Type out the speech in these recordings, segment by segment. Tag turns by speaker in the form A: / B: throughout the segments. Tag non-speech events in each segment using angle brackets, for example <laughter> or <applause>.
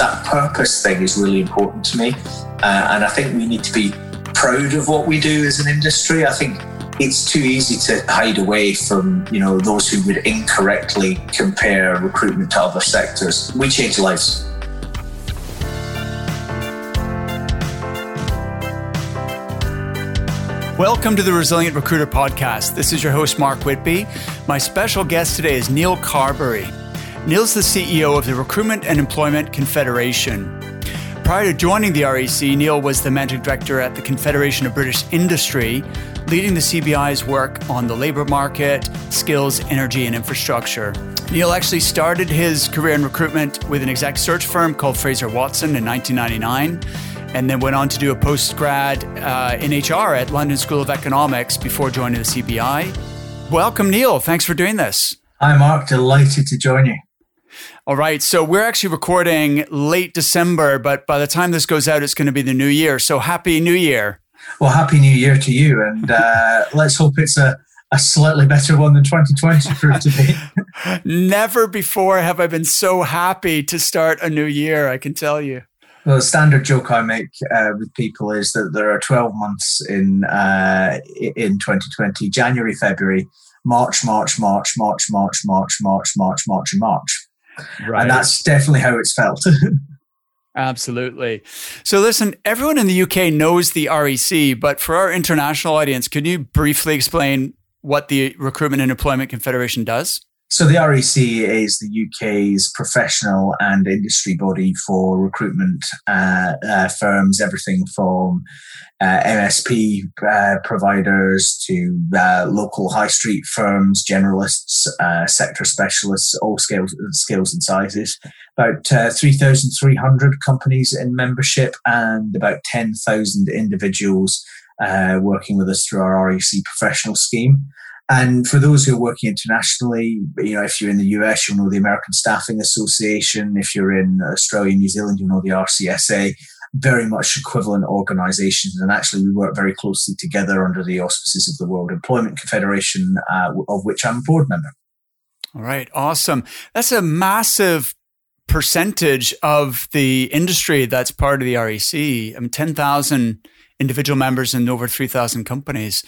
A: that purpose thing is really important to me. Uh, and I think we need to be proud of what we do as an industry. I think it's too easy to hide away from you know those who would incorrectly compare recruitment to other sectors. We change lives.
B: Welcome to the Resilient Recruiter Podcast. This is your host, Mark Whitby. My special guest today is Neil Carberry. Neil's the CEO of the Recruitment and Employment Confederation. Prior to joining the REC, Neil was the managing director at the Confederation of British Industry, leading the CBI's work on the labour market, skills, energy, and infrastructure. Neil actually started his career in recruitment with an exec search firm called Fraser Watson in 1999 and then went on to do a post grad uh, in HR at London School of Economics before joining the CBI. Welcome, Neil. Thanks for doing this.
A: Hi, Mark. Delighted to join you.
B: All right. So we're actually recording late December, but by the time this goes out, it's going to be the new year. So happy new year.
A: Well, happy new year to you. And uh, <laughs> let's hope it's a, a slightly better one than 2020 proved to
B: be. <laughs> Never before have I been so happy to start a new year, I can tell you.
A: Well, the standard joke I make uh, with people is that there are 12 months in uh, in 2020: January, February, March, March, March, March, March, March, March, March, March, March. Right. And that's definitely how it's felt. <laughs>
B: Absolutely. So, listen, everyone in the UK knows the REC, but for our international audience, can you briefly explain what the Recruitment and Employment Confederation does?
A: So the REC is the UK's professional and industry body for recruitment uh, uh, firms, everything from uh, MSP uh, providers to uh, local high street firms, generalists, uh, sector specialists, all scales, scales and sizes. About 3,300 companies in membership and about 10,000 individuals working with us through our REC professional scheme. And for those who are working internationally, you know, if you're in the US, you'll know the American Staffing Association. If you're in Australia, New Zealand, you'll know the RCSA. Very much equivalent organizations. And actually, we work very closely together under the auspices of the World Employment Confederation, uh, of which I'm a board member.
B: All right. Awesome. That's a massive percentage of the industry that's part of the REC. I mean, 10,000 individual members and over 3,000 companies.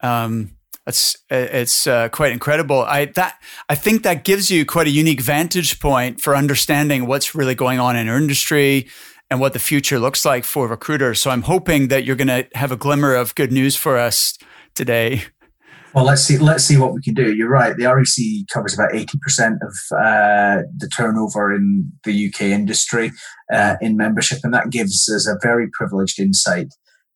B: Um, it's it's uh, quite incredible. I that I think that gives you quite a unique vantage point for understanding what's really going on in our industry and what the future looks like for recruiters. So I'm hoping that you're going to have a glimmer of good news for us today.
A: Well, let's see. Let's see what we can do. You're right. The REC covers about eighty percent of uh, the turnover in the UK industry uh, in membership, and that gives us a very privileged insight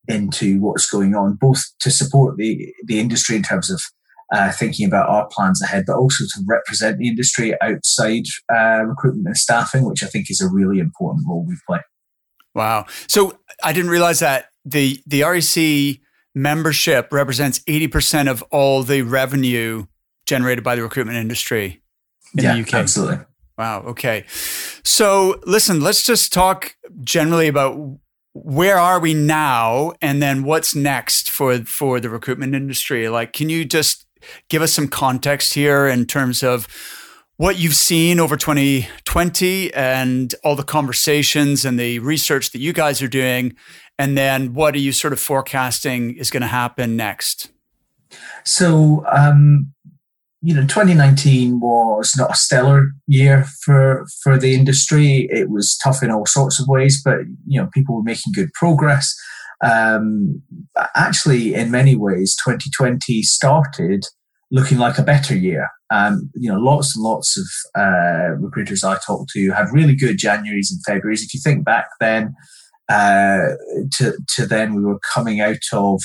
A: into what's going on, both to support the, the industry in terms of uh, thinking about our plans ahead, but also to represent the industry outside uh, recruitment and staffing, which I think is a really important role we play.
B: Wow. So I didn't realize that the, the REC membership represents 80% of all the revenue generated by the recruitment industry in
A: yeah,
B: the UK.
A: Absolutely.
B: Wow. Okay. So listen, let's just talk generally about where are we now? And then what's next for for the recruitment industry? Like can you just give us some context here in terms of what you've seen over 2020 and all the conversations and the research that you guys are doing? And then what are you sort of forecasting is going to happen next?
A: So um, you know, 2019 was not a stellar year for for the industry. It was tough in all sorts of ways, but you know, people were making good progress. Um, actually, in many ways, 2020 started looking like a better year. Um, you know, lots and lots of uh, recruiters I talked to had really good Januaries and Februarys. If you think back then uh, to to then, we were coming out of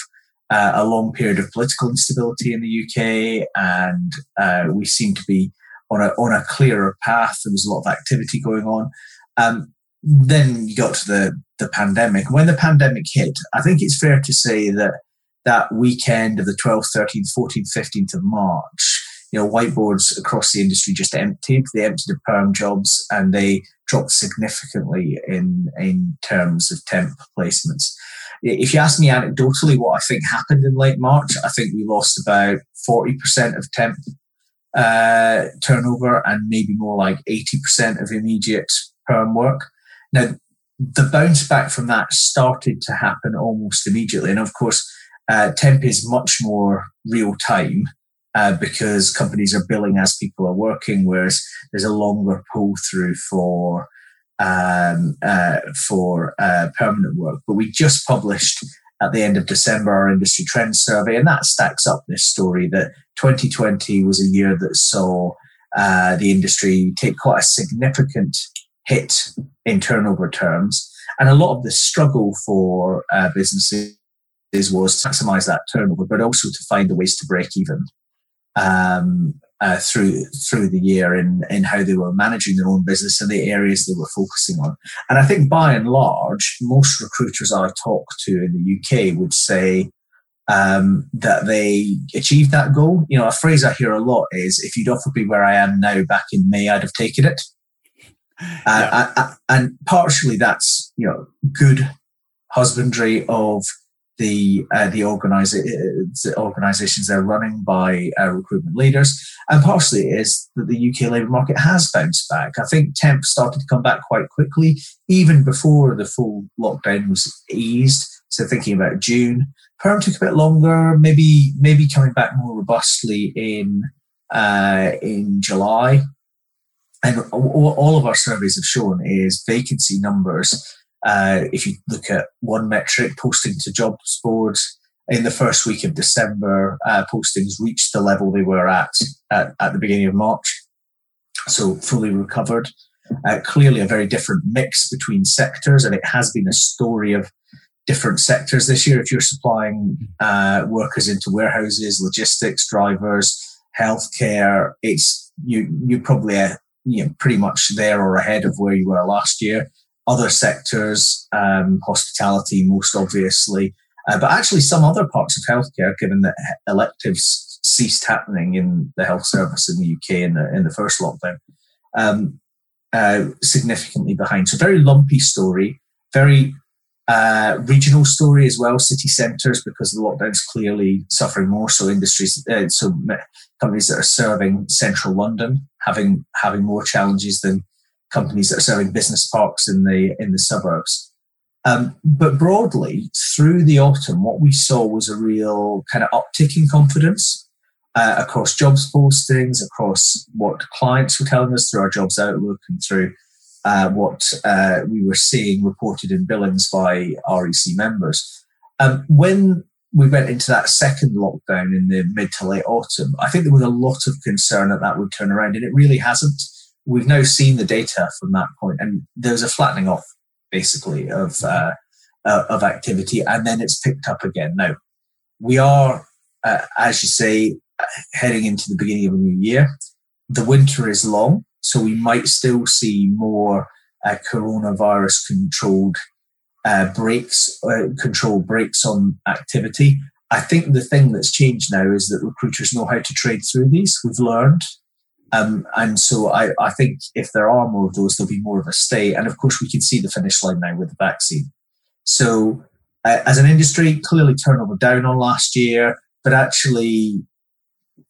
A: uh, a long period of political instability in the UK, and uh, we seem to be on a on a clearer path. There was a lot of activity going on. Um, then you got to the the pandemic. When the pandemic hit, I think it's fair to say that that weekend of the 12th, 13th, 14th, 15th of March, you know, whiteboards across the industry just emptied. They emptied of perm jobs and they dropped significantly in in terms of temp placements if you ask me anecdotally what I think happened in late March, I think we lost about 40% of temp uh, turnover and maybe more like 80% of immediate perm work. Now, the bounce back from that started to happen almost immediately. And of course, uh, temp is much more real time uh, because companies are billing as people are working, whereas there's a longer pull through for um, uh, for uh, permanent work. But we just published at the end of December our industry trends survey, and that stacks up this story that 2020 was a year that saw uh, the industry take quite a significant hit in turnover terms. And a lot of the struggle for uh, businesses was to maximize that turnover, but also to find the ways to break even um, uh, through through the year in in how they were managing their own business and the areas they were focusing on. And I think by and large, most recruiters I talk to in the UK would say um, that they achieved that goal. You know, a phrase I hear a lot is, "If you'd offered me where I am now back in May, I'd have taken it." <laughs> Uh, yeah. Uh, and partially that's you know good husbandry of the uh, the, organiza- organizations they're running by uh, recruitment leaders, and partially it is that the UK labour market has bounced back. I think temp started to come back quite quickly, even before the full lockdown was eased. So thinking about June, perm took a bit longer, maybe maybe coming back more robustly in uh, in July. And all of our surveys have shown is vacancy numbers uh, if you look at one metric, posting to jobs boards in the first week of December, uh, postings reached the level they were at, at, at the beginning of March, so fully recovered. Uh, clearly, a very different mix between sectors, and it has been a story of different sectors this year. If you're supplying uh, workers into warehouses, logistics, drivers, healthcare, it's you you probably uh, you know pretty much there or ahead of where you were last year other sectors, um, hospitality most obviously, uh, but actually some other parts of healthcare, given that electives ceased happening in the health service in the UK in the in the first lockdown, um, uh, significantly behind. So very lumpy story, very uh, regional story as well. City centres because the lockdown's clearly suffering more. So industries, uh, so companies that are serving central London having having more challenges than companies that are serving business parks in the in the suburbs. Um, but broadly, through the autumn, what we saw was a real kind of uptick in confidence uh, across jobs postings, across what clients were telling us through our jobs outlook, and through uh, what uh, we were seeing reported in billings by REC members. Um, when we went into that second lockdown in the mid to late autumn, I think there was a lot of concern that that would turn around, and it really hasn't we've now seen the data from that point, and there's a flattening off basically of uh, uh, of activity, and then it's picked up again. Now we are, uh, as you say, heading into the beginning of a new year. The winter is long, so we might still see more uh, coronavirus controlled uh, breaks, uh, control breaks on activity. I think the thing that's changed now is that recruiters know how to trade through these. We've learned um, and so I, I think if there are more of those, there'll be more of a stay. And of course, we can see the finish line now with the vaccine. So uh, as an industry, clearly turnover down on last year, but actually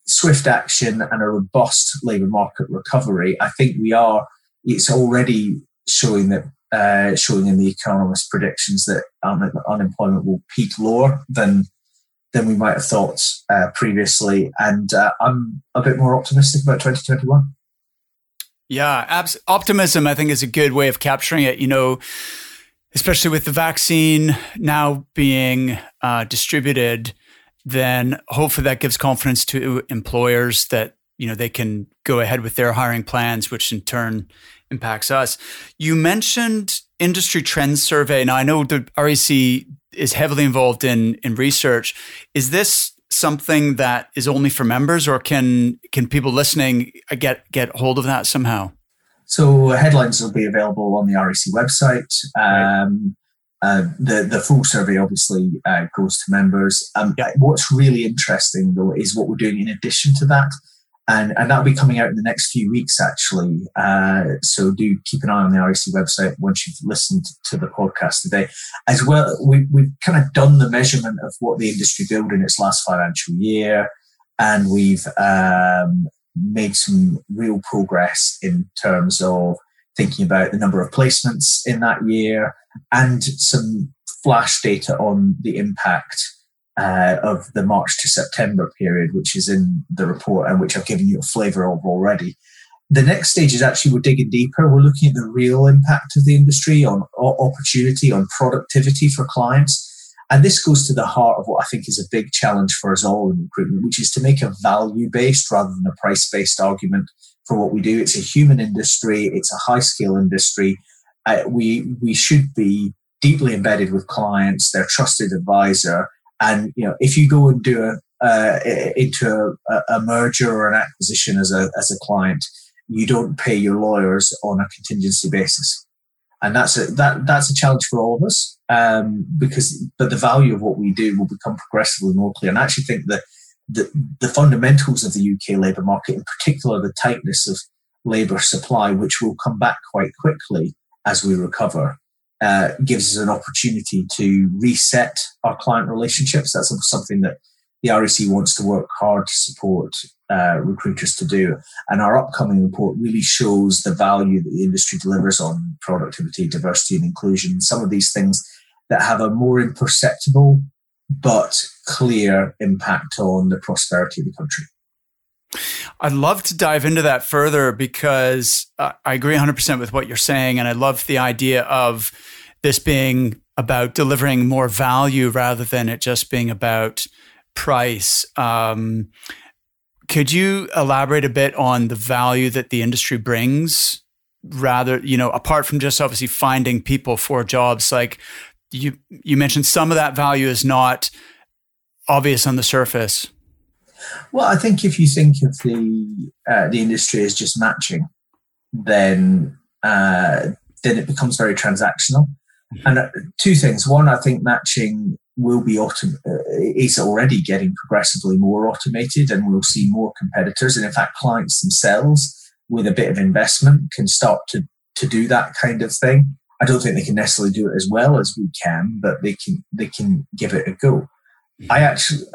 A: swift action and a robust labour market recovery. I think we are. It's already showing that uh, showing in the economist predictions that um, unemployment will peak lower than than we might have thought uh, previously. And uh, I'm a bit more optimistic about 2021.
B: Yeah, abs- optimism, I think, is a good way of capturing it. You know, especially with the vaccine now being uh, distributed, then hopefully that gives confidence to employers that you know they can go ahead with their hiring plans, which in turn impacts us. You mentioned industry trends survey. Now I know the REC is heavily involved in in research. Is this something that is only for members, or can can people listening get get hold of that somehow?
A: So headlines will be available on the REC website. Um, uh, the the full survey obviously uh, goes to members. Um, What's really interesting though is what we're doing in addition to that and and that'll be coming out in the next few weeks actually. Uh, so do keep an eye on the REC website once you've listened to the podcast today. As well, we, we've kind of done the measurement of what the industry built in its last financial year, and we've um, made some real progress in terms of thinking about the number of placements in that year, and some flash data on the impact uh, of the March to September period, which is in the report and which I've given you a flavour of already. The next stage is actually we're digging deeper. We're looking at the real impact of the industry on opportunity, on productivity for clients. And this goes to the heart of what I think is a big challenge for us all in recruitment, which is to make a value based rather than a price based argument for what we do. It's a human industry, it's a high skill industry. Uh, we, we should be deeply embedded with clients, their trusted advisor. And you know, if you go and do a uh, into a, a, merger or an acquisition as a as a client, you don't pay your lawyers on a contingency basis, and that's a that that's a challenge for all of us. Um, because but the value of what we do will become progressively more clear. And I actually think that the, the fundamentals of the UK labour market, in particular the tightness of labour supply, which will come back quite quickly as we recover, uh, gives us an opportunity to reset our client relationships. That's something that the REC wants to work hard to support uh, recruiters to do. And our upcoming report really shows the value that the industry delivers on productivity, diversity, and inclusion. Some of these things that have a more imperceptible but clear impact on the prosperity of the country.
B: I'd love to dive into that further because uh, I agree 100% with what you're saying. And I love the idea of this being about delivering more value rather than it just being about price. Um, could you elaborate a bit on the value that the industry brings rather, you know, apart from just obviously finding people for jobs? Like you, you mentioned some of that value is not obvious on the surface.
A: Well, I think if you think of the uh, the industry as just matching, then uh, then it becomes very transactional. Mm-hmm. And uh, two things: one, I think matching will be autom- uh, is already getting progressively more automated, and we'll see more competitors. And in fact, clients themselves, with a bit of investment, can start to to do that kind of thing. I don't think they can necessarily do it as well as we can, but they can they can give it a go. I actually,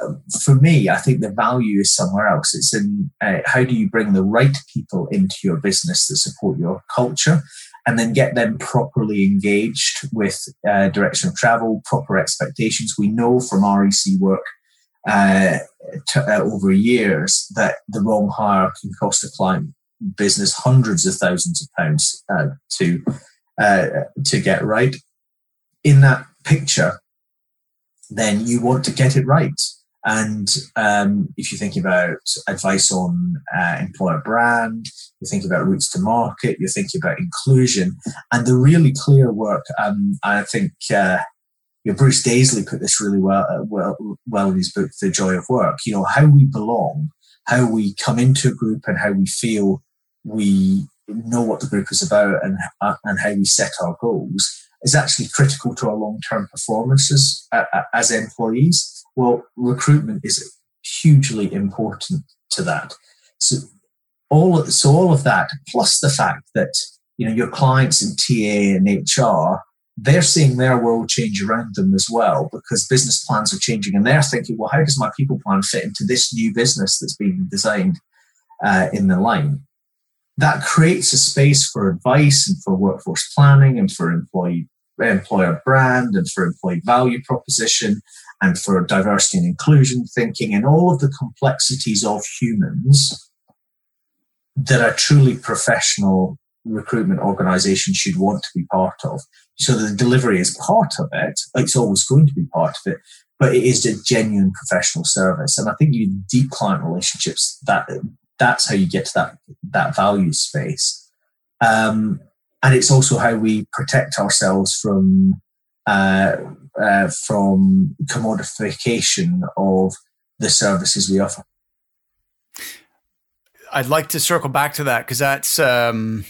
A: for me, I think the value is somewhere else. It's in uh, how do you bring the right people into your business that support your culture and then get them properly engaged with uh, direction of travel, proper expectations. We know from REC work uh, to, uh, over years that the wrong hire can cost a client business hundreds of thousands of pounds uh, to uh, to get right. In that picture, then you want to get it right. And um, if you're thinking about advice on uh, employer brand, you're thinking about routes to market, you're thinking about inclusion, and the really clear work. Um, I think uh, you know, Bruce Daisley put this really well, uh, well, well in his book, The Joy of Work. You know how we belong, how we come into a group, and how we feel we know what the group is about, and uh, and how we set our goals is actually critical to our long-term performances uh, uh, as employees. Well, recruitment is hugely important to that. So all so all of that, plus the fact that you know your clients in TA and HR, they're seeing their world change around them as well because business plans are changing, and they're thinking, well, how does my people plan fit into this new business that's being designed uh, in the line? that creates a space for advice and for workforce planning and for employee employer brand and for employee value proposition and for diversity and inclusion thinking and all of the complexities of humans that a truly professional recruitment organization should want to be part of. So the delivery is part of it. It's always going to be part of it, but it is a genuine professional service. And I think you deep client relationships that that's how you get to that that value space. Um, and it's also how we protect ourselves from uh, uh, from commodification of the services we offer.
B: I'd like to circle back to that because that's um,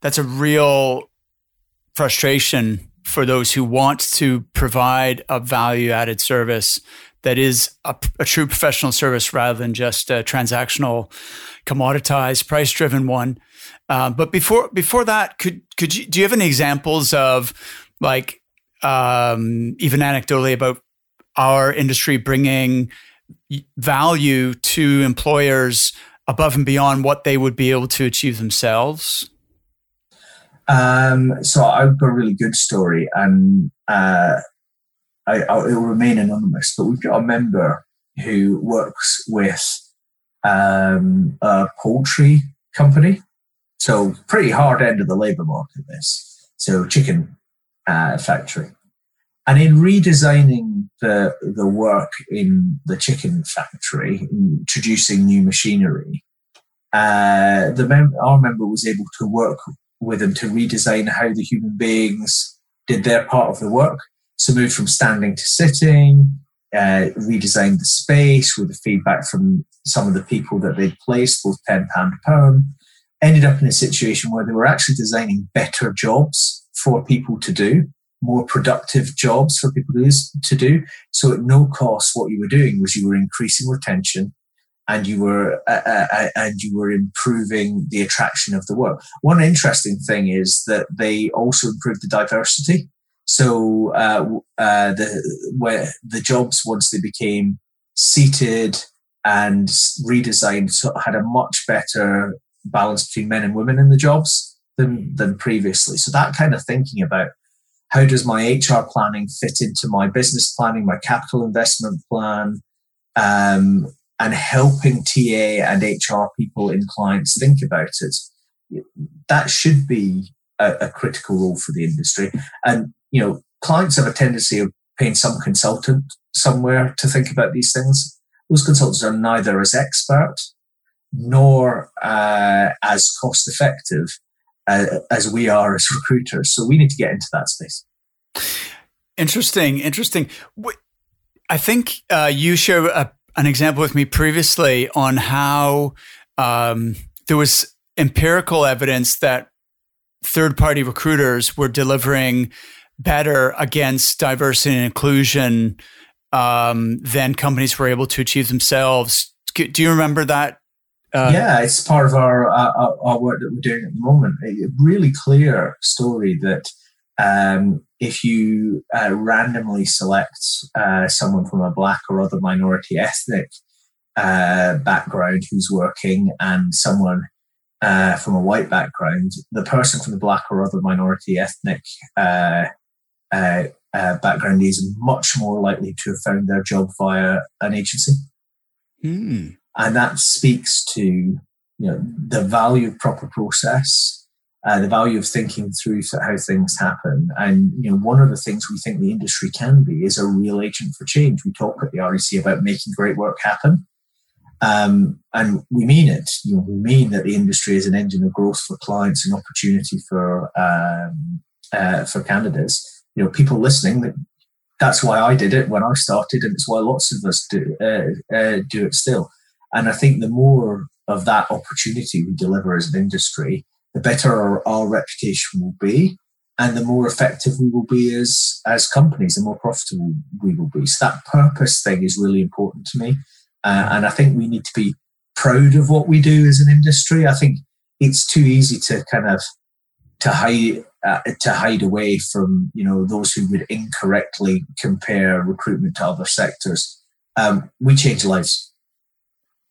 B: that's a real frustration for those who want to provide a value added service that is a, a, true professional service rather than just a transactional, commoditized, price driven one. Uh, but before before that, could could you do you have any examples of like um, even anecdotally about our industry bringing value to employers above and beyond what they would be able to achieve themselves?
A: Um, so I've got a really good story, and uh, I, I, it will remain anonymous. But we've got a member who works with um, a poultry company, so pretty hard end of the labour market. This so chicken uh, factory, and in redesigning the the work in the chicken factory, introducing new machinery, uh, the mem- our member was able to work with them to redesign how the human beings did their part of the work. So moved from standing to sitting, uh, redesigned the space with the feedback from some of the people that they'd placed, both pen, pound, pound. Ended up in a situation where they were actually designing better jobs for people to do, more productive jobs for people to do. So at no cost, what you were doing was you were increasing retention, and you were uh, uh, uh, and you were improving the attraction of the work. One interesting thing is that they also improved the diversity. So uh, uh, the where the jobs once they became seated and redesigned had a much better balance between men and women in the jobs than than previously. So that kind of thinking about how does my HR planning fit into my business planning, my capital investment plan, um, and helping TA and HR people in clients think about it. That should be a, a, critical role for the industry. And, you know, clients have a tendency of paying some consultant somewhere to think about these things. Those consultants are neither as expert nor uh, as cost effective uh, as we are as recruiters. So we need to get into that space.
B: Interesting, interesting. I think uh, you share a an example with me previously on how um, there was empirical evidence that third party recruiters were delivering better against diversity and inclusion um, than companies were able to achieve themselves. Do you remember that?
A: Uh, yeah, it's part of our, our, our work that we're doing at the moment. A really clear story that um, if you uh, randomly select uh, someone from a black or other minority ethnic uh, background who's working and someone uh, from a white background, the person from the black or other minority ethnic uh, uh, background is much more likely to have found their job via an agency. Hmm. And that speaks to you know the value of proper process uh, the value of thinking through how things happen. And you know, one of the things we think the industry can be is a real agent for change. We talk at the REC about making great work happen. Um, and we mean it. You know, we mean that the industry is an engine of growth for clients and opportunity for um, uh, for candidates. You know, people listening. that That's why I did it when I started, and it's why lots of us do uh, uh, do it still. And I think the more of that opportunity we deliver as an industry, the better our, our reputation will be and the more effective we will be as as companies, the more profitable we will be. So that purpose thing is really important to me, uh, and I think we need to be proud of what we do as an industry. I think it's too easy to kind of to hide uh, to hide away from you know those who would incorrectly compare recruitment to other sectors. Um, we change lives.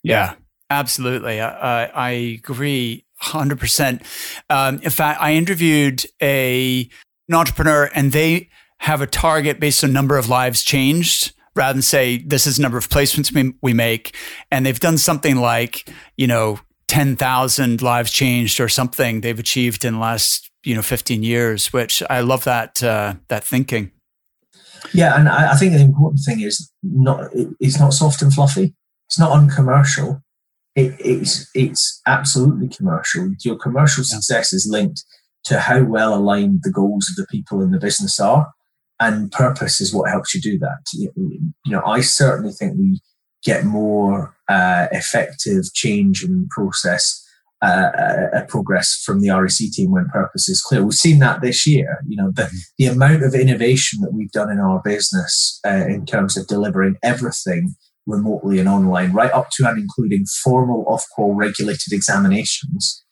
B: Yeah, absolutely. I, I agree 100%. Um, in fact, I interviewed a, an entrepreneur and they have a target based on number of lives changed rather than say this is the number of placements we, we make. And they've done something like, you know, 10,000 lives changed or something they've achieved in the last, you know, 15 years, which I love that, uh, that thinking.
A: Yeah. And I, I think the important thing is not, it's not soft and fluffy. It's not uncommercial it, it's it's absolutely commercial. Your commercial success is linked to how well aligned the goals of the people in the business are, and purpose is what helps you do that. You know, I certainly think we get more uh, effective change and process uh, uh, progress from the REC team when purpose is clear. We've seen that this year. You know, the, mm-hmm. the amount of innovation that we've done in our business uh, in terms of delivering everything remotely and online, right up to and including formal Ofqual regulated examinations,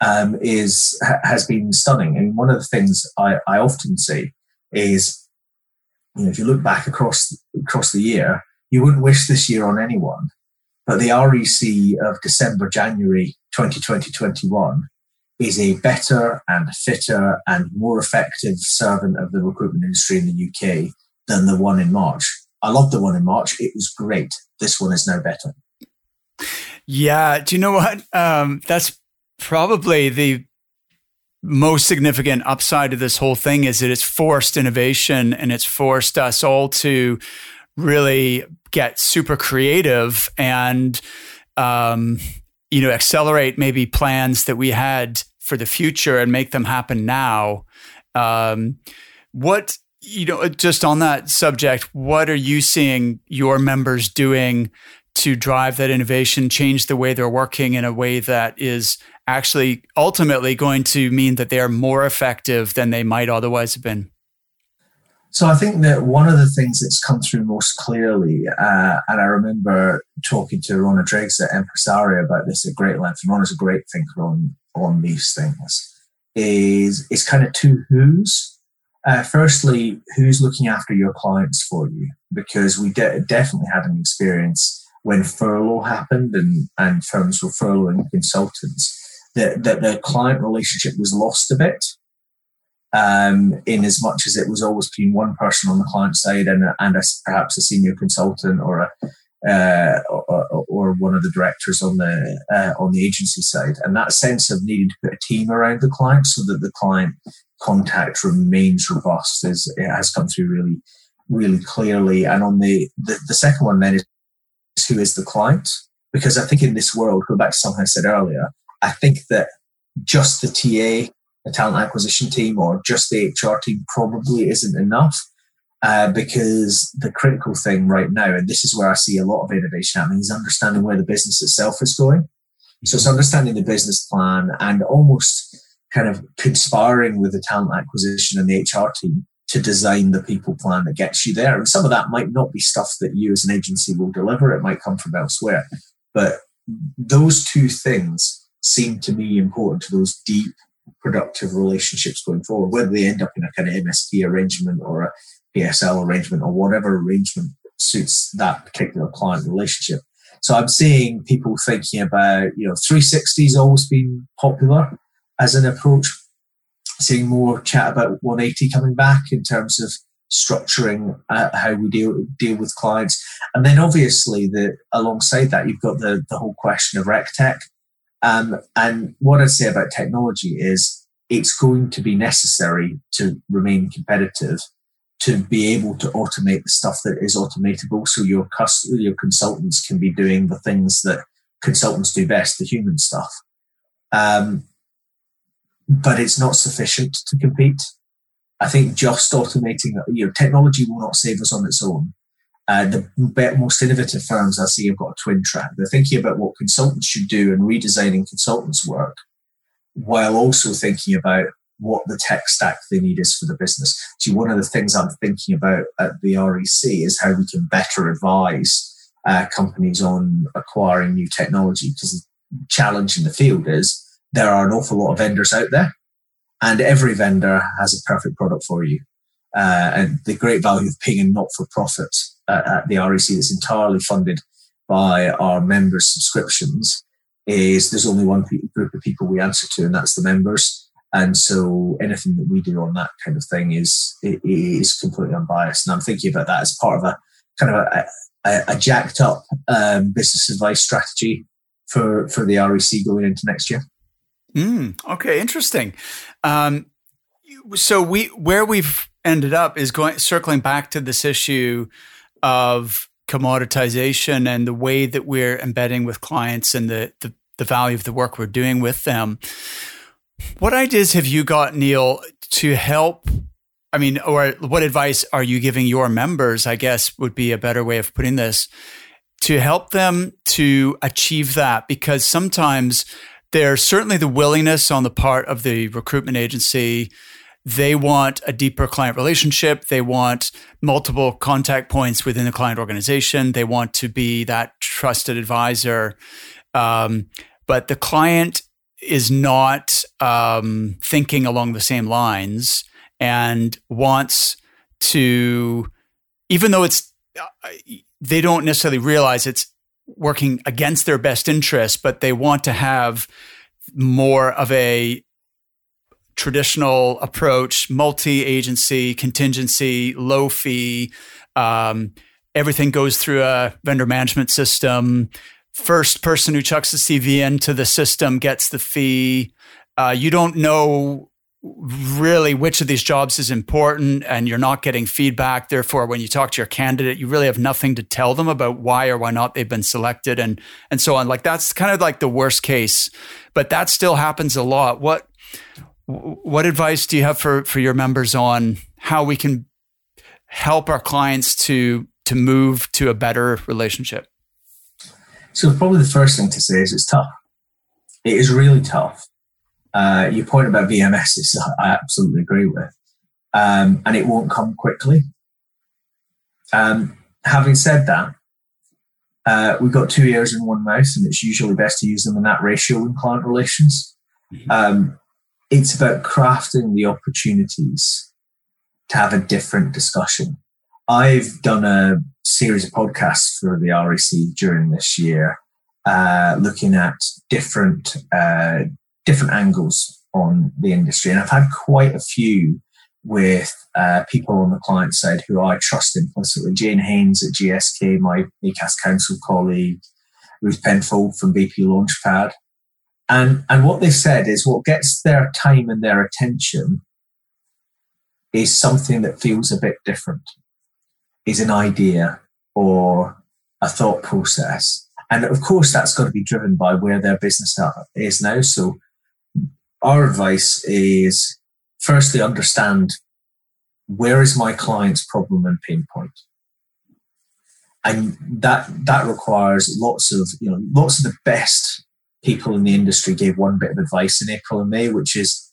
A: um, is has been stunning. And one of the things I, I often say is, you know, if you look back across across the year, you wouldn't wish this year on anyone, but the REC of December January 2020 21 is a better and fitter and more effective servant of the recruitment industry in the UK than the one in March. I loved the one in March. It was great. This one is no better.
B: Yeah. Do you know what? Um, that's probably the most significant upside of this whole thing is that it's forced innovation and it's forced us all to really get super creative and um, you know accelerate maybe plans that we had for the future and make them happen now um, what you know just on that subject what are you seeing your members doing to drive that innovation change the way they're working in a way that is actually ultimately going to mean that they are more effective than they might otherwise have been
A: so I think that one of the things that's come through most clearly, uh, and I remember talking to Rhona Driggs at Empresaria about this at great length. Rhona's a great thinker on on these things. Is is kind of two who's. Uh, firstly, who's looking after your clients for you? Because we de- definitely had an experience when furlough happened and, and firms were furloughing consultants that, that the client relationship was lost a bit um, in as much as it was always between one person on the client side and, and a, perhaps a senior consultant or a uh, or, or, one of the directors on the uh, on the agency side, and that sense of needing to put a team around the client so that the client contact remains robust is it has come through really really clearly. And on the the, the second one then is who is the client because I think in this world, go back to something I said earlier, I think that just the TA the talent acquisition team or just the HR team probably isn't enough. Uh, because the critical thing right now, and this is where I see a lot of innovation happening, is understanding where the business itself is going. So it's understanding the business plan and almost kind of conspiring with the talent acquisition and the HR team to design the people plan that gets you there. And some of that might not be stuff that you as an agency will deliver, it might come from elsewhere. But those two things seem to me important to those deep productive relationships going forward, whether they end up in a kind of MSP arrangement or a PSL arrangement or whatever arrangement suits that particular client relationship. So I'm seeing people thinking about, you know, 360's always been popular as an approach. Seeing more chat about 180 coming back in terms of structuring uh, how we deal deal with clients, and then obviously the alongside that you've got the the whole question of rec tech. Um, and what I'd say about technology is it's going to be necessary to remain competitive to be able to automate the stuff that is automatable. So your your consultants can be doing the things that consultants do best the human stuff. Um, but it's not sufficient to compete i think just automating you know technology will not save us on its own uh, the most innovative firms I see have got a twin track. They're thinking about what consultants should do and redesigning consultants' work, while also thinking about what the tech stack they need is for the business. See, one of the things I'm thinking about at the REC is how we can better advise uh, companies on acquiring new technology. Because the challenge in the field is there are an awful lot of vendors out there, and every vendor has a perfect product for you. Uh, and the great value of being a not for profit at, at the REC that's entirely funded by our members' subscriptions is there's only one group of people we answer to, and that's the members. And so anything that we do on that kind of thing is is completely unbiased. And I'm thinking about that as part of a kind of a, a, a jacked up um, business advice strategy for for the REC going into next year.
B: Mm, okay, interesting. Um, so we where we've ended up is going circling back to this issue of commoditization and the way that we're embedding with clients and the, the, the value of the work we're doing with them. What ideas have you got, Neil, to help? I mean, or what advice are you giving your members? I guess would be a better way of putting this to help them to achieve that because sometimes there's certainly the willingness on the part of the recruitment agency they want a deeper client relationship. They want multiple contact points within the client organization. They want to be that trusted advisor. Um, but the client is not um, thinking along the same lines and wants to, even though it's, uh, they don't necessarily realize it's working against their best interests, but they want to have more of a traditional approach, multi agency, contingency, low fee. Um, everything goes through a vendor management system. First person who chucks the CV into the system gets the fee. Uh, you don't know really which of these jobs is important and you're not getting feedback? Therefore when you talk to your candidate you really have nothing to tell them about why or why not they've been selected and and so on. Like that's kind of like the worst case but that still happens a lot. What what advice do you have for for your members on how we can help our clients to to move to a better relationship?
A: So probably the first thing to say is it's tough. It is really tough uh, your point about VMS is <laughs> I absolutely agree with, um, and it won't come quickly. Um, having said that, uh, we've got two ears and one mouth, and it's usually best to use them in that ratio in client relations. Mm-hmm. Um, it's about crafting the opportunities to have a different discussion. I've done a series of podcasts for the REC during this year, uh, looking at different uh, different angles on the industry. And I've had quite a few with uh, people on the client side who I trust implicitly. Jane Haynes at GSK, my ACAS Council colleague, Ruth Penfold from BP Launchpad. And, and what they've said is what gets their time and their attention is something that feels a bit different, is an idea or a thought process. And of course, that's got to be driven by where their business is now. So our advice is firstly understand where is my client's problem and pain point. And that that requires lots of you know lots of the best people in the industry gave one bit of advice in april and may which is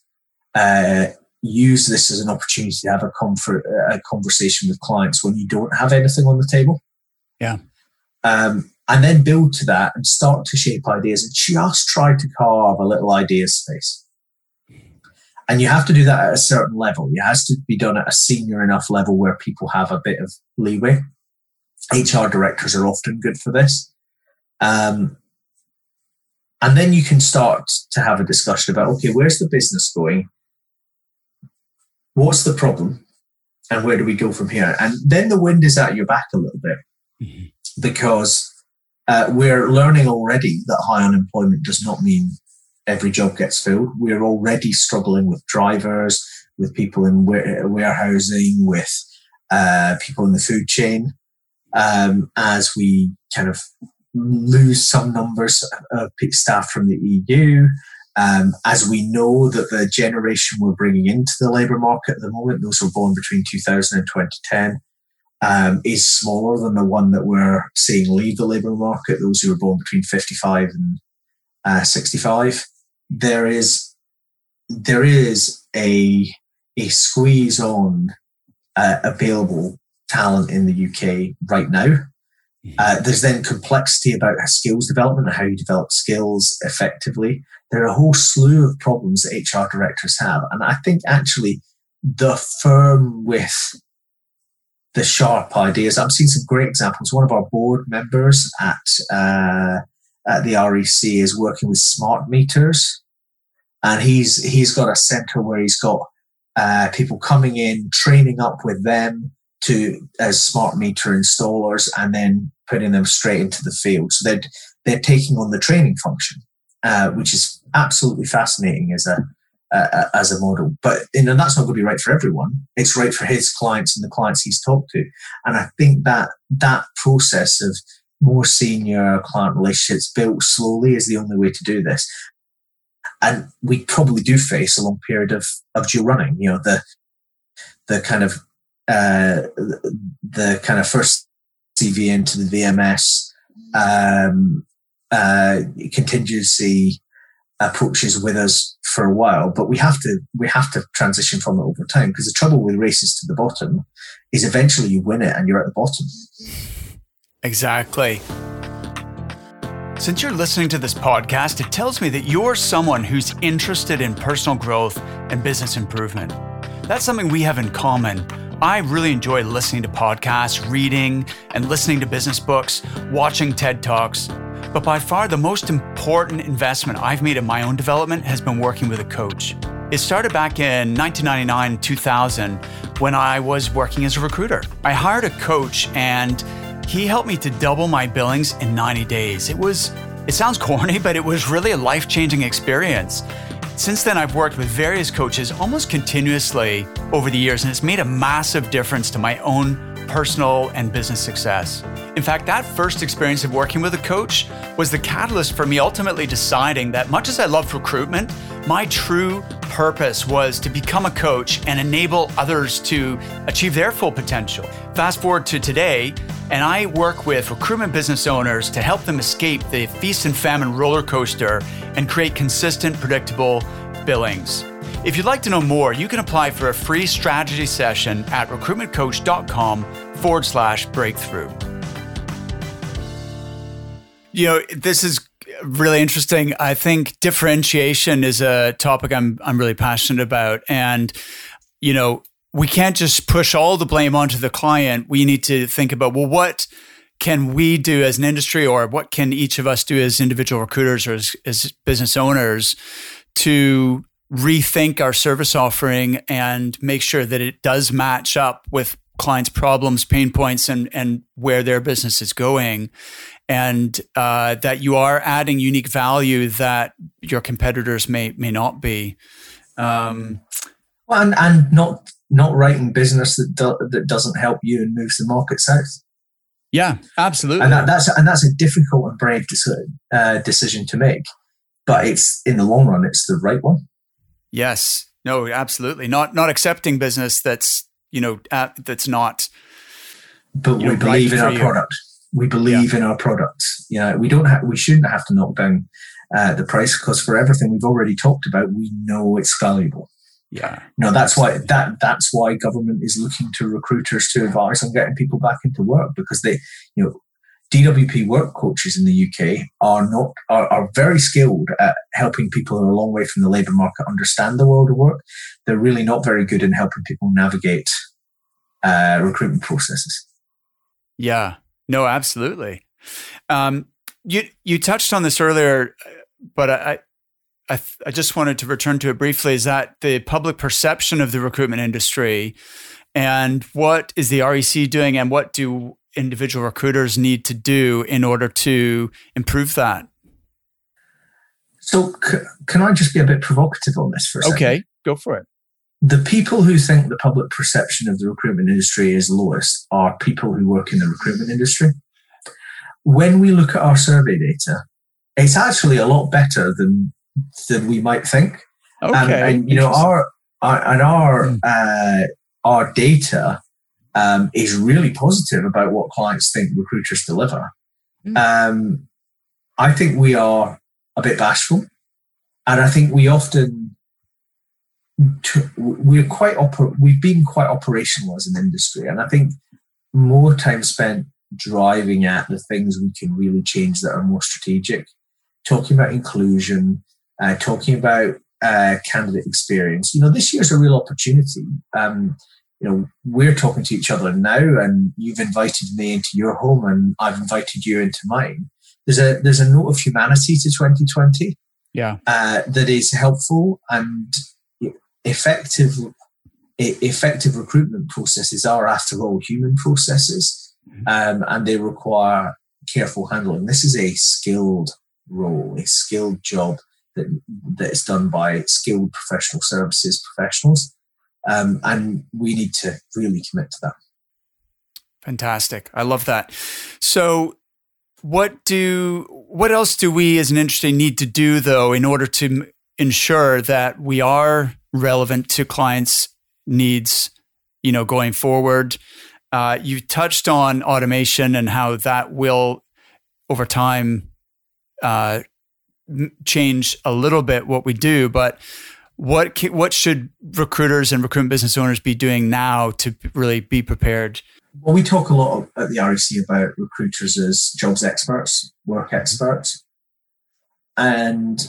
A: uh, use this as an opportunity to have a, comfort, a conversation with clients when you don't have anything on the table.
B: Yeah.
A: Um, and then build to that and start to shape ideas and just try to carve a little idea space and you have to do that at a certain level. It has to be done at a senior enough level where people have a bit of leeway. HR directors are often good for this. Um, and then you can start to have a discussion about okay, where's the business going? What's the problem? And where do we go from here? And then the wind is at your back a little bit mm-hmm. because uh, we're learning already that high unemployment does not mean every job gets filled. We're already struggling with drivers, with people in warehousing, with uh, people in the food chain. Um, as we kind of lose some numbers of staff from the EU, um, as we know that the generation we're bringing into the labour market at the moment, those who were born between 2000 and 2010, um, is smaller than the one that we're seeing leave the labour market, those who were born between 55 and uh, 65 there is there is a a squeeze on uh, available talent in the UK right now. Uh, there's then complexity about skills development and how you develop skills effectively. There are a whole slew of problems that HR directors have, and I think actually the firm with the sharp ideas. I've seen some great examples. One of our board members at uh, at the REC is working with smart meters, and he's he's got a center where he's got uh, people coming in, training up with them to as smart meter installers, and then putting them straight into the field. So they're they're taking on the training function, uh, which is absolutely fascinating as a uh, as a model. But you know that's not going to be right for everyone. It's right for his clients and the clients he's talked to. And I think that that process of more senior client relationships built slowly is the only way to do this. And we probably do face a long period of, of dual running. You know, the the kind of uh, the kind of first CV into the VMS um, uh, contingency approaches with us for a while, but we have to we have to transition from it over time because the trouble with races to the bottom is eventually you win it and you're at the bottom.
B: Exactly. Since you're listening to this podcast, it tells me that you're someone who's interested in personal growth and business improvement. That's something we have in common. I really enjoy listening to podcasts, reading, and listening to business books, watching TED Talks. But by far, the most important investment I've made in my own development has been working with a coach. It started back in 1999 2000 when I was working as a recruiter. I hired a coach and he helped me to double my billings in 90 days. It was, it sounds corny, but it was really a life changing experience. Since then, I've worked with various coaches almost continuously over the years, and it's made a massive difference to my own personal and business success. In fact, that first experience of working with a coach was the catalyst for me ultimately deciding that much as I loved recruitment, my true purpose was to become a coach and enable others to achieve their full potential. Fast forward to today, and I work with recruitment business owners to help them escape the feast and famine roller coaster and create consistent, predictable billings. If you'd like to know more, you can apply for a free strategy session at recruitmentcoach.com forward slash breakthrough. You know, this is really interesting. I think differentiation is a topic I'm I'm really passionate about. And, you know, we can't just push all the blame onto the client. We need to think about, well, what can we do as an industry or what can each of us do as individual recruiters or as, as business owners to rethink our service offering and make sure that it does match up with clients' problems, pain points, and and where their business is going, and uh, that you are adding unique value that your competitors may may not be. Um,
A: well, and, and not not writing business that do, that doesn't help you and moves the market south.
B: Yeah, absolutely.
A: And that, that's and that's a difficult and brave decision, uh, decision to make, but it's in the long run, it's the right one.
B: Yes. No, absolutely. Not not accepting business that's you know uh, that's not.
A: But we believe right in our you. product. We believe yeah. in our products. You know, we don't have. We shouldn't have to knock down uh, the price because for everything we've already talked about, we know it's valuable.
B: Yeah.
A: No, that's why that that's why government is looking to recruiters to advise on getting people back into work because they, you know, DWP work coaches in the UK are not are, are very skilled at helping people who are a long way from the labour market understand the world of work. They're really not very good in helping people navigate uh, recruitment processes.
B: Yeah, no, absolutely. Um, you you touched on this earlier, but I, I I just wanted to return to it briefly. Is that the public perception of the recruitment industry, and what is the REC doing, and what do individual recruiters need to do in order to improve that?
A: So, c- can I just be a bit provocative on this for a second?
B: Okay, go for it.
A: The people who think the public perception of the recruitment industry is lowest are people who work in the recruitment industry. When we look at our survey data, it's actually a lot better than than we might think.
B: Okay, um,
A: and you know our, our and our mm. uh, our data um, is really positive about what clients think recruiters deliver. Mm. Um, I think we are a bit bashful, and I think we often we're quite oper- we've been quite operational as an industry, and I think more time spent driving at the things we can really change that are more strategic, talking about inclusion, uh, talking about uh, candidate experience. You know, this year's a real opportunity. Um, you know, we're talking to each other now, and you've invited me into your home, and I've invited you into mine. There's a there's a note of humanity to 2020.
B: Yeah,
A: uh, that is helpful and effective. Effective recruitment processes are, after all, human processes, mm-hmm. um, and they require careful handling. This is a skilled role, a skilled job that that is done by skilled professional services professionals um, and we need to really commit to that.
B: Fantastic. I love that. So, what do what else do we as an industry need to do though in order to ensure that we are relevant to clients' needs, you know, going forward? Uh, you touched on automation and how that will, over time, uh, change a little bit what we do, but what what should recruiters and recruitment business owners be doing now to really be prepared?
A: Well, we talk a lot at the REC about recruiters as jobs experts, work experts, and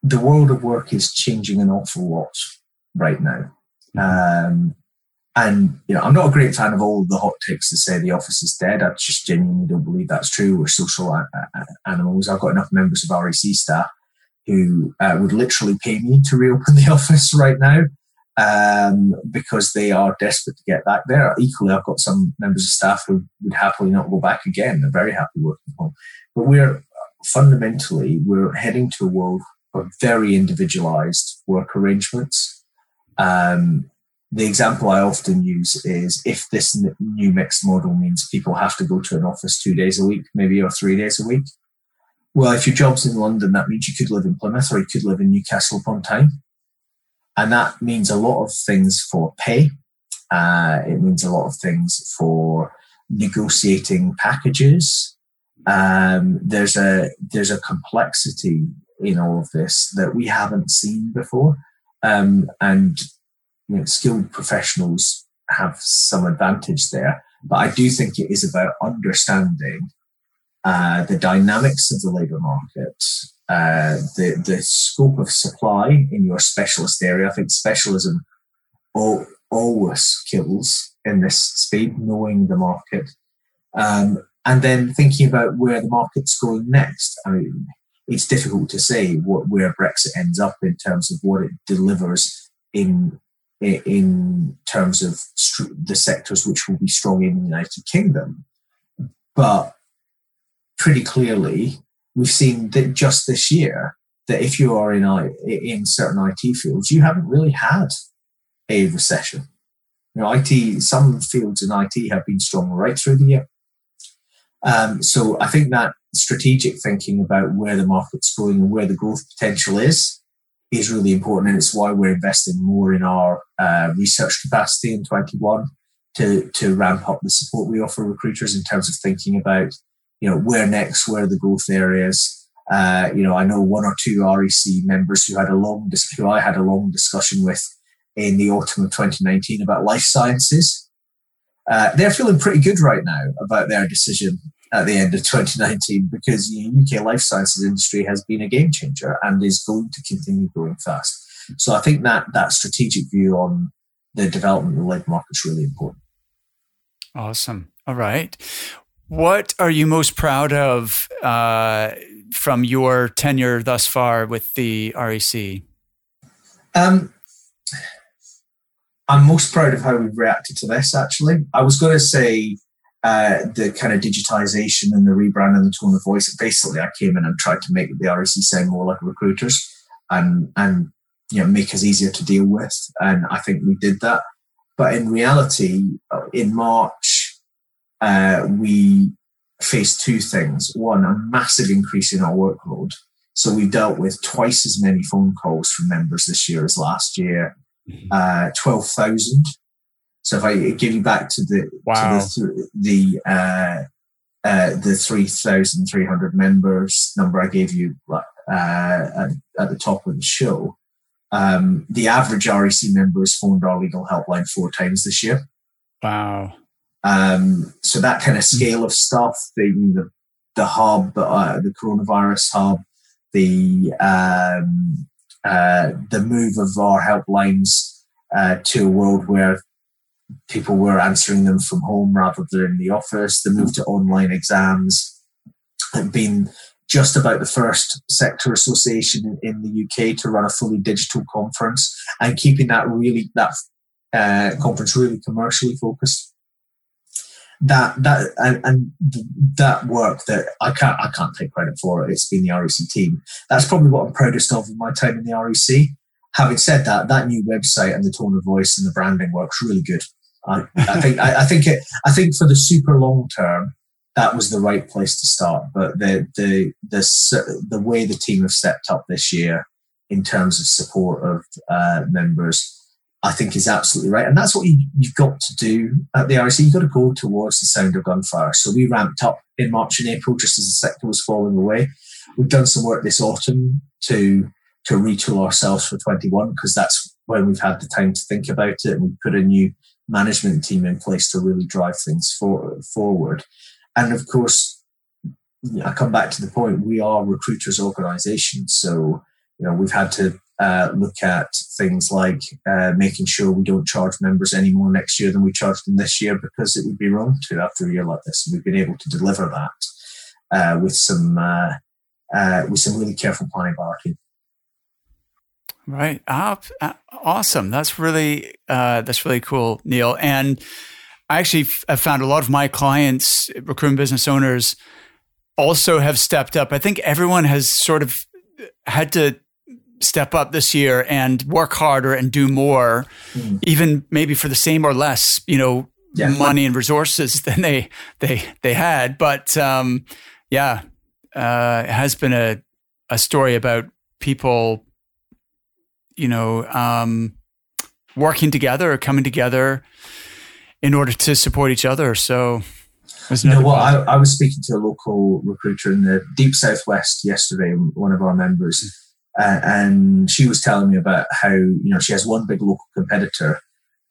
A: the world of work is changing an awful lot right now. Um, and you know, I'm not a great fan of all the hot takes that say the office is dead. I just genuinely don't believe that's true. We're social animals. I've got enough members of REC staff who uh, would literally pay me to reopen the <laughs> office right now um, because they are desperate to get back there. Equally, I've got some members of staff who would happily not go back again. They're very happy working home. But we're fundamentally we're heading to a world of very individualized work arrangements. Um, the example I often use is if this new mixed model means people have to go to an office two days a week, maybe or three days a week. Well, if your job's in London, that means you could live in Plymouth or you could live in Newcastle upon Tyne. And that means a lot of things for pay. Uh, it means a lot of things for negotiating packages. Um, there's a there's a complexity in all of this that we haven't seen before, um, and you know, skilled professionals have some advantage there. But I do think it is about understanding uh, the dynamics of the labour market, uh, the the scope of supply in your specialist area. I think specialism all, always kills in this speed, knowing the market, um, and then thinking about where the market's going next. I mean, it's difficult to say what, where Brexit ends up in terms of what it delivers in in terms of the sectors which will be strong in the United Kingdom. But pretty clearly, we've seen that just this year that if you are in in certain IT fields, you haven't really had a recession. You know, IT some fields in IT have been strong right through the year. Um, so I think that strategic thinking about where the market's going and where the growth potential is is really important, and it's why we're investing more in our uh, research capacity in 21 to to ramp up the support we offer recruiters in terms of thinking about you know where next, where are the growth areas. Uh, you know, I know one or two REC members who had a long who I had a long discussion with in the autumn of 2019 about life sciences. Uh, they're feeling pretty good right now about their decision at the end of 2019 because the UK life sciences industry has been a game changer and is going to continue growing fast. So I think that that strategic view on the development of the labour market is really important.
B: Awesome. All right. What are you most proud of uh, from your tenure thus far with the REC? Um,
A: I'm most proud of how we've reacted to this, actually. I was going to say uh, the kind of digitization and the rebrand and the tone of voice. Basically, I came in and tried to make the REC sound more like recruiters and and you know make us easier to deal with. And I think we did that. But in reality, uh, in March, uh, we faced two things. One, a massive increase in our workload. So we dealt with twice as many phone calls from members this year as last year. Mm-hmm. Uh, 12,000 so if I give you back to the
B: wow.
A: to the the, uh, uh, the three thousand three hundred members number I gave you uh, at, at, the top of the show, um, the average REC member has phoned our legal helpline four times this year.
B: Wow.
A: Um, so that kind of hmm. scale of stuff, the the, the hub, uh, the coronavirus hub, the um, uh, the move of our helplines uh, to a world where people were answering them from home rather than in the office. The move to online exams been just about the first sector association in, the UK to run a fully digital conference and keeping that really that uh, conference really commercially focused. That that and, and that work that I can't I can't take credit for it. It's been the REC team. That's probably what I'm proudest of in my time in the REC. Having said that, that new website and the tone of voice and the branding works really good. I, I think I, I, think it. I think for the super long term, that was the right place to start. But the the the the way the team have stepped up this year in terms of support of uh, members, I think is absolutely right. And that's what you, have got to do at the REC. You've got to go towards the sound of gunfire. So we ramped up in March and April just as the sector was falling away. We've done some work this autumn to to retool ourselves for 21 because that's when we've had the time to think about it. And we put a new management team in place to really drive things for, forward. And of course, I come back to the point we are recruiters organisations, so you know we've had to uh, look at things like uh, making sure we don't charge members any more next year than we charged them this year because it would be wrong to after a year like this. And we've been able to deliver that uh, with some uh, uh, with some really careful planning team.
B: Right. Ah, awesome. That's really uh, that's really cool, Neil. And I actually have found a lot of my clients, recruitment business owners, also have stepped up. I think everyone has sort of had to step up this year and work harder and do more, mm. even maybe for the same or less, you know, yeah. money and resources <laughs> than they they they had. But um, yeah, uh, it has been a a story about people, you know, um, working together, coming together in order to support each other. So.
A: You know what? I, I, was speaking to a local recruiter in the deep southwest yesterday, one of our members, uh, and she was telling me about how you know she has one big local competitor,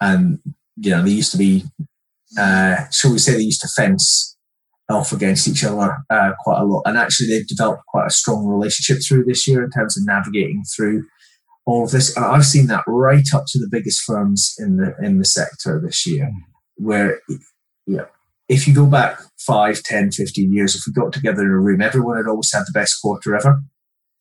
A: and you know they used to be, uh, shall we say, they used to fence off against each other uh, quite a lot. And actually, they've developed quite a strong relationship through this year in terms of navigating through all of this. And I've seen that right up to the biggest firms in the in the sector this year, where you know, if you go back 5, 10, 15 years, if we got together in a room, everyone had always had the best quarter ever.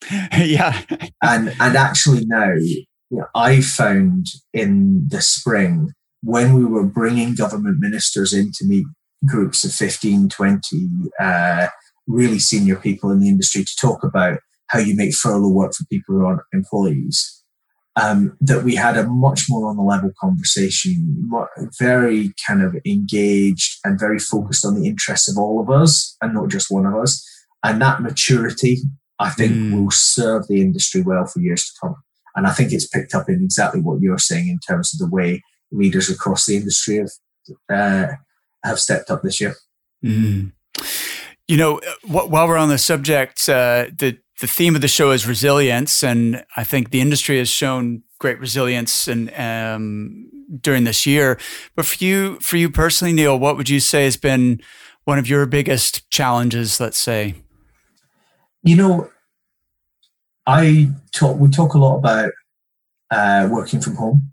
A: <laughs>
B: yeah.
A: and and actually now, you know, I found in the spring when we were bringing government ministers in to meet groups of 15, 20 uh, really senior people in the industry to talk about how you make furlough work for people who aren't employees. Um, that we had a much more on the level conversation, very kind of engaged and very focused on the interests of all of us and not just one of us. And that maturity, I think, mm. will serve the industry well for years to come. And I think it's picked up in exactly what you're saying in terms of the way leaders across the industry have uh, have stepped up this year.
B: Mm. You know, while we're on the subject, uh, the the theme of the show is resilience, and I think the industry has shown great resilience and um, during this year. But for you, for you personally, Neil, what would you say has been one of your biggest challenges? Let's say.
A: You know, I talk. We talk a lot about uh, working from home,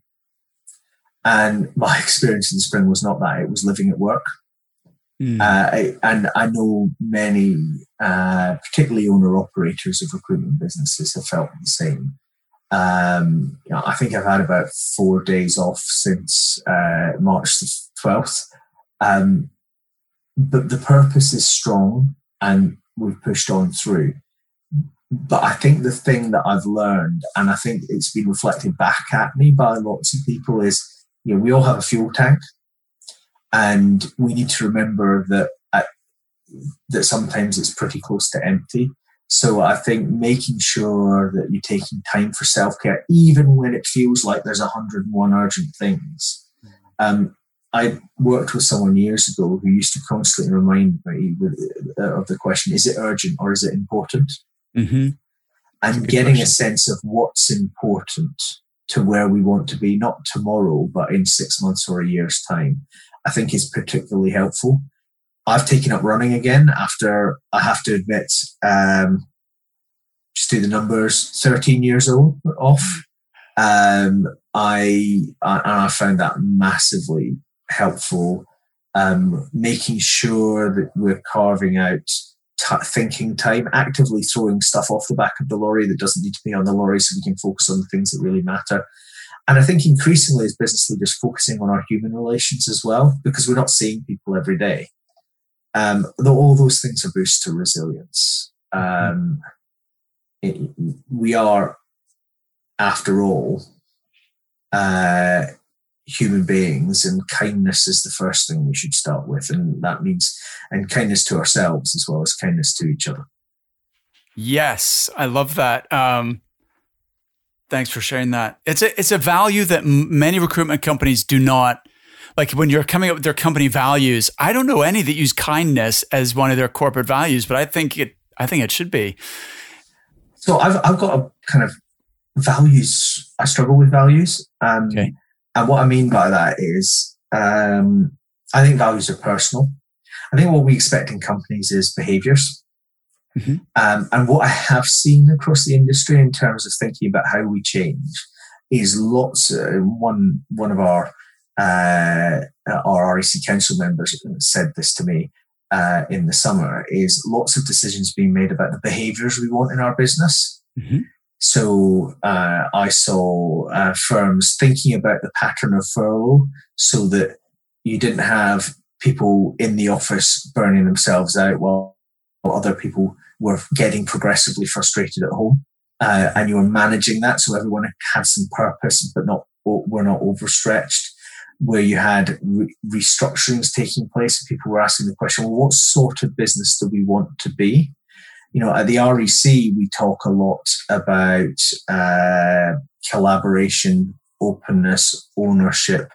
A: and my <laughs> experience in the spring was not that; it was living at work. Mm. Uh, and I know many, uh, particularly owner operators of recruitment businesses, have felt the same. Um, you know, I think I've had about four days off since uh, March the 12th. Um, but the purpose is strong and we've pushed on through. But I think the thing that I've learned, and I think it's been reflected back at me by lots of people, is you know, we all have a fuel tank and we need to remember that at, that sometimes it's pretty close to empty. So I think making sure that you're taking time for self care, even when it feels like there's 101 urgent things. Um, I worked with someone years ago who used to constantly remind me with, uh, of the question: Is it urgent or is it important? Mm-hmm. And getting question. a sense of what's important to where we want to be, not tomorrow, but in six months or a year's time. I think is particularly helpful. I've taken up running again after I have to admit, um, just do the numbers, 13 years old off. Um, I, I, I found that massively helpful. Um, making sure that we're carving out t- thinking time, actively throwing stuff off the back of the lorry that doesn't need to be on the lorry so we can focus on the things that really matter. And I think increasingly as business leaders focusing on our human relations as well, because we're not seeing people every day. Um, all those things are boosts to resilience. Um, it, we are, after all, uh, human beings, and kindness is the first thing we should start with, and that means and kindness to ourselves as well as kindness to each other.
B: Yes, I love that. Um, Thanks for sharing that. It's a it's a value that m- many recruitment companies do not like when you're coming up with their company values. I don't know any that use kindness as one of their corporate values, but I think it I think it should be.
A: So I've I've got a kind of values. I struggle with values. Um, okay. And what I mean by that is, um, I think values are personal. I think what we expect in companies is behaviors. Mm-hmm. Um, and what I have seen across the industry in terms of thinking about how we change is lots. Of, one one of our uh, our REC council members said this to me uh, in the summer. Is lots of decisions being made about the behaviours we want in our business. Mm-hmm. So uh, I saw uh, firms thinking about the pattern of furlough so that you didn't have people in the office burning themselves out while other people were getting progressively frustrated at home. Uh, and you were managing that so everyone had some purpose, but not were not overstretched. Where you had re- restructurings taking place, and people were asking the question, well, what sort of business do we want to be? You know, at the REC, we talk a lot about uh, collaboration, openness, ownership,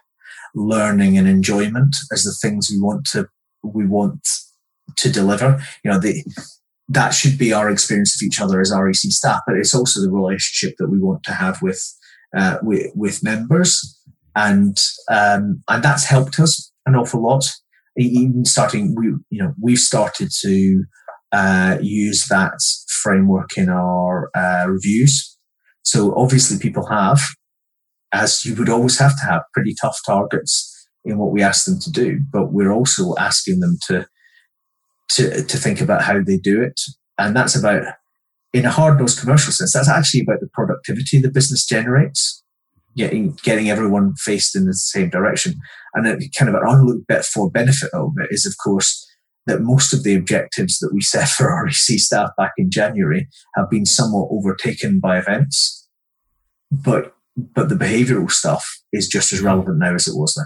A: learning, and enjoyment as the things we want to we want to deliver. You know, the that should be our experience of each other as REC staff, but it's also the relationship that we want to have with uh, with, with, members, and um, and that's helped us an awful lot. Even starting, we you know we've started to uh, use that framework in our uh, reviews. So obviously, people have, as you would always have to have, pretty tough targets in what we ask them to do, but we're also asking them to to, to think about how they do it. And that's about, in a hard nosed commercial sense, that's actually about the productivity the business generates, getting, getting everyone faced in the same direction. And a, kind of an unlooked bit for benefit of it is, of course, that most of the objectives that we set for REC staff back in January have been somewhat overtaken by events. But, but the behavioral stuff is just as relevant now as it was then.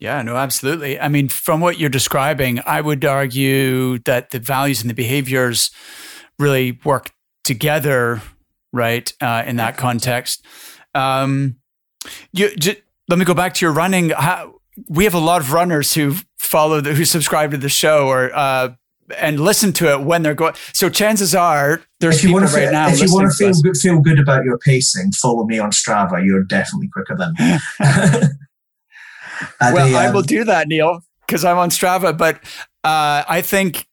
B: Yeah, no, absolutely. I mean, from what you're describing, I would argue that the values and the behaviors really work together, right? Uh, in that context. Um, you, j- let me go back to your running. How, we have a lot of runners who follow, the, who subscribe to the show, or uh, and listen to it when they're going. So chances are there's if you people right now.
A: If you want to feel good, feel good about your pacing, follow me on Strava. You're definitely quicker than me. <laughs> <laughs>
B: well, the, um, I will do that, Neil, because I'm on Strava. But uh, I think,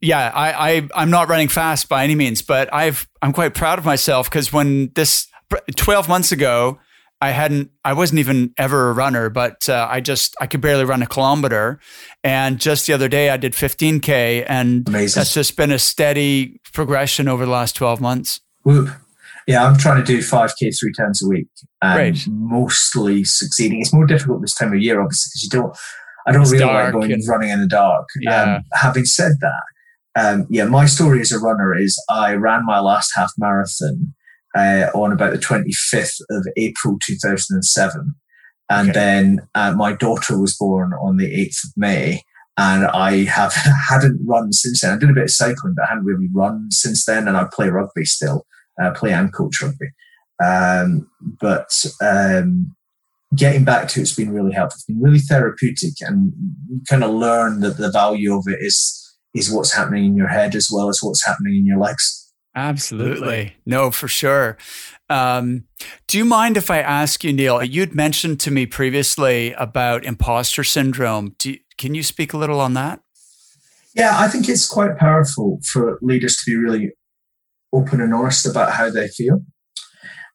B: yeah, I, I I'm not running fast by any means, but I've I'm quite proud of myself because when this 12 months ago, I hadn't, I wasn't even ever a runner, but uh, I just, I could barely run a kilometer. And just the other day, I did 15K, and Amazing. that's just been a steady progression over the last 12 months.
A: Whoop. Yeah, I'm trying to do 5K three times a week and Great. mostly succeeding. It's more difficult this time of year, obviously, because you don't, I don't it's really like going and, running in the dark. Yeah. Um, having said that, um, yeah, my story as a runner is I ran my last half marathon uh, on about the 25th of April 2007. And okay. then uh, my daughter was born on the 8th of May. And I have <laughs> hadn't run since then. I did a bit of cycling, but I hadn't really run since then. And I play rugby still uh, play and coach rugby. Um, but um, getting back to it's been really helpful. It's been really therapeutic, and you kind of learn that the value of it is is what's happening in your head as well as what's happening in your legs.
B: Absolutely. No, for sure. Um, do you mind if I ask you, Neil? You'd mentioned to me previously about imposter syndrome. You, can you speak a little on that?
A: Yeah, I think it's quite powerful for leaders to be really open and honest about how they feel.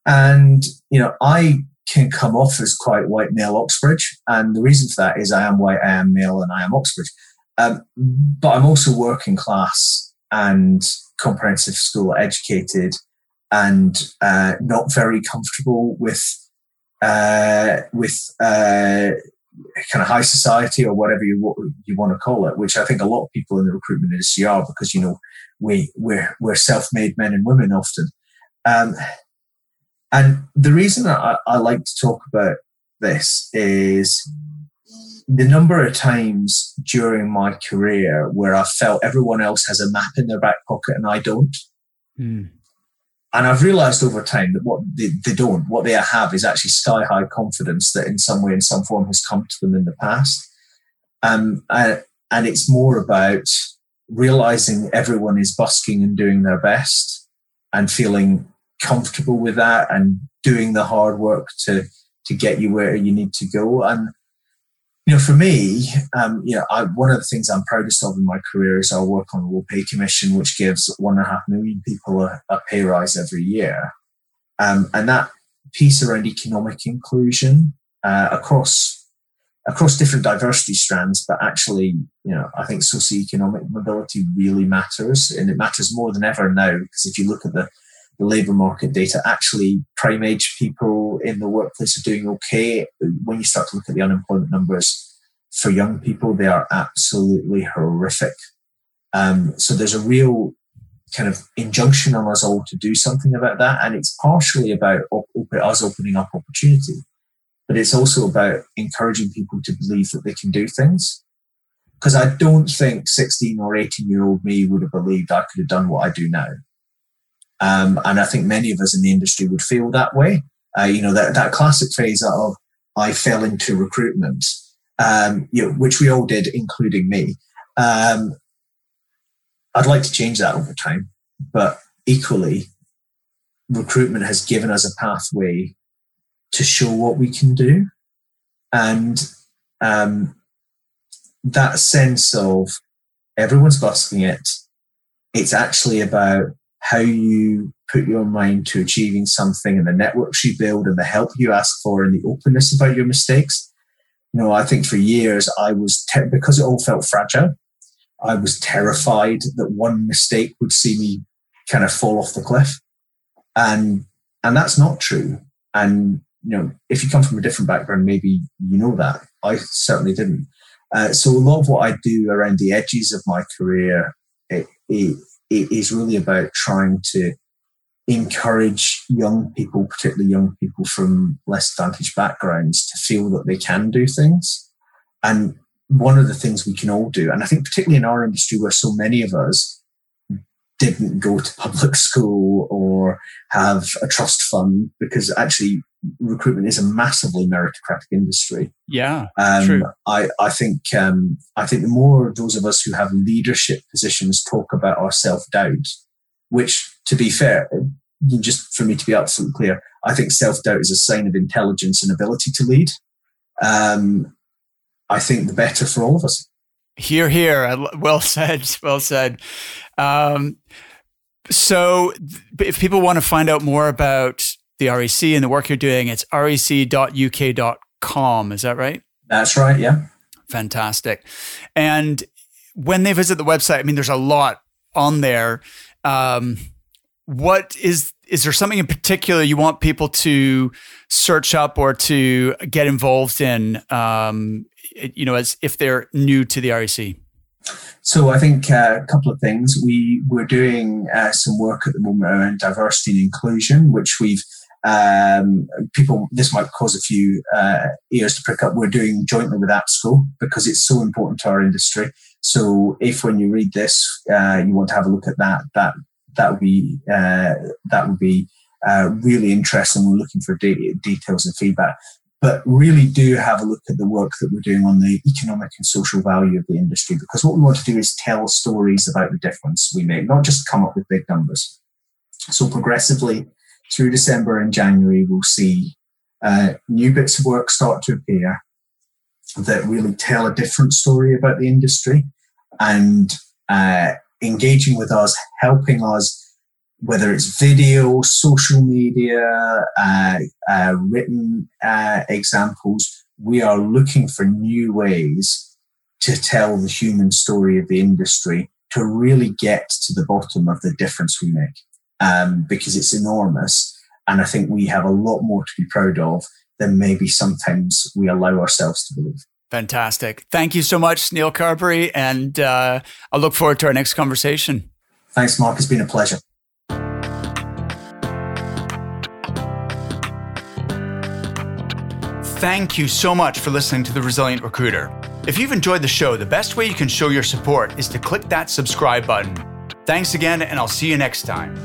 A: And, you know, I can come off as quite white male Oxbridge. And the reason for that is I am white, I am male, and I am Oxbridge. Um, but I'm also working class and comprehensive school educated and uh, not very comfortable with uh, with uh, kind of high society or whatever you you want to call it, which I think a lot of people in the recruitment industry are because you know we we're we're self-made men and women often. Um, and the reason I, I like to talk about this is the number of times during my career where I felt everyone else has a map in their back pocket and I don't. Mm. And I've realized over time that what they, they, don't, what they have is actually sky high confidence that in some way, in some form has come to them in the past. Um, and, and it's more about realizing everyone is busking and doing their best and feeling comfortable with that and doing the hard work to to get you where you need to go and you know for me um, you know I, one of the things i'm proudest of in my career is our work on the low pay commission which gives one and a half million people a, a pay rise every year. Um, and that piece around economic inclusion uh, across across different diversity strands, but actually, you know, I think socioeconomic mobility really matters, and it matters more than ever now because if you look at the the labour market data, actually prime age people in the workplace are doing okay. When you start to look at the unemployment numbers for young people, they are absolutely horrific. Um, so there's a real kind of injunction on us all to do something about that. And it's partially about op- us opening up opportunity, but it's also about encouraging people to believe that they can do things. Because I don't think 16 or 18 year old me would have believed I could have done what I do now. Um, and I think many of us in the industry would feel that way. Uh, you know, that, that classic phrase of I fell into recruitment, um, you know, which we all did, including me. Um, I'd like to change that over time, but equally, recruitment has given us a pathway to show what we can do. And um, that sense of everyone's busking it, it's actually about how you put your mind to achieving something and the networks you build and the help you ask for and the openness about your mistakes. You know, I think for years I was, te- because it all felt fragile, I was terrified that one mistake would see me kind of fall off the cliff. And, and that's not true. And, you know, if you come from a different background, maybe you know that. I certainly didn't. Uh, so a lot of what I do around the edges of my career it, it, it is really about trying to encourage young people, particularly young people from less advantaged backgrounds, to feel that they can do things. And one of the things we can all do, and I think particularly in our industry where so many of us didn't go to public <laughs> school or have a trust fund, because actually recruitment is a massively meritocratic industry.
B: Yeah,
A: um,
B: true.
A: I, I think um, I think the more those of us who have leadership positions talk about our self doubt, which, to be fair, just for me to be absolutely clear, I think self doubt is a sign of intelligence and ability to lead. Um, I think the better for all of us.
B: Here, here. Well said. Well said. Um, so, if people want to find out more about the REC and the work you're doing, it's rec.uk.com. Is that right?
A: That's right. Yeah.
B: Fantastic. And when they visit the website, I mean, there's a lot on there. Um, what is is there something in particular you want people to search up or to get involved in um, you know, as if they're new to the REC?
A: So I think uh, a couple of things. We we're doing uh, some work at the moment around diversity and inclusion, which we've um, people. This might cause a few uh, ears to prick up. We're doing jointly with APSCO because it's so important to our industry. So if when you read this, uh, you want to have a look at that, that that would be uh, that would be uh, really interesting. We're looking for de- details and feedback but really do have a look at the work that we're doing on the economic and social value of the industry because what we want to do is tell stories about the difference we make, not just come up with big numbers. So progressively through December and January, we'll see uh, new bits of work start to appear that really tell a different story about the industry and uh, engaging with us, helping us whether it's video, social media, uh, uh, written uh, examples, we are looking for new ways to tell the human story of the industry to really get to the bottom of the difference we make um, because it's enormous. And I think we have a lot more to be proud of than maybe sometimes we allow ourselves to believe.
B: Fantastic. Thank you so much, Neil Carberry. And uh, I look forward to our next conversation.
A: Thanks, Mark. It's been a pleasure.
B: Thank you so much for listening to The Resilient Recruiter. If you've enjoyed the show, the best way you can show your support is to click that subscribe button. Thanks again, and I'll see you next time.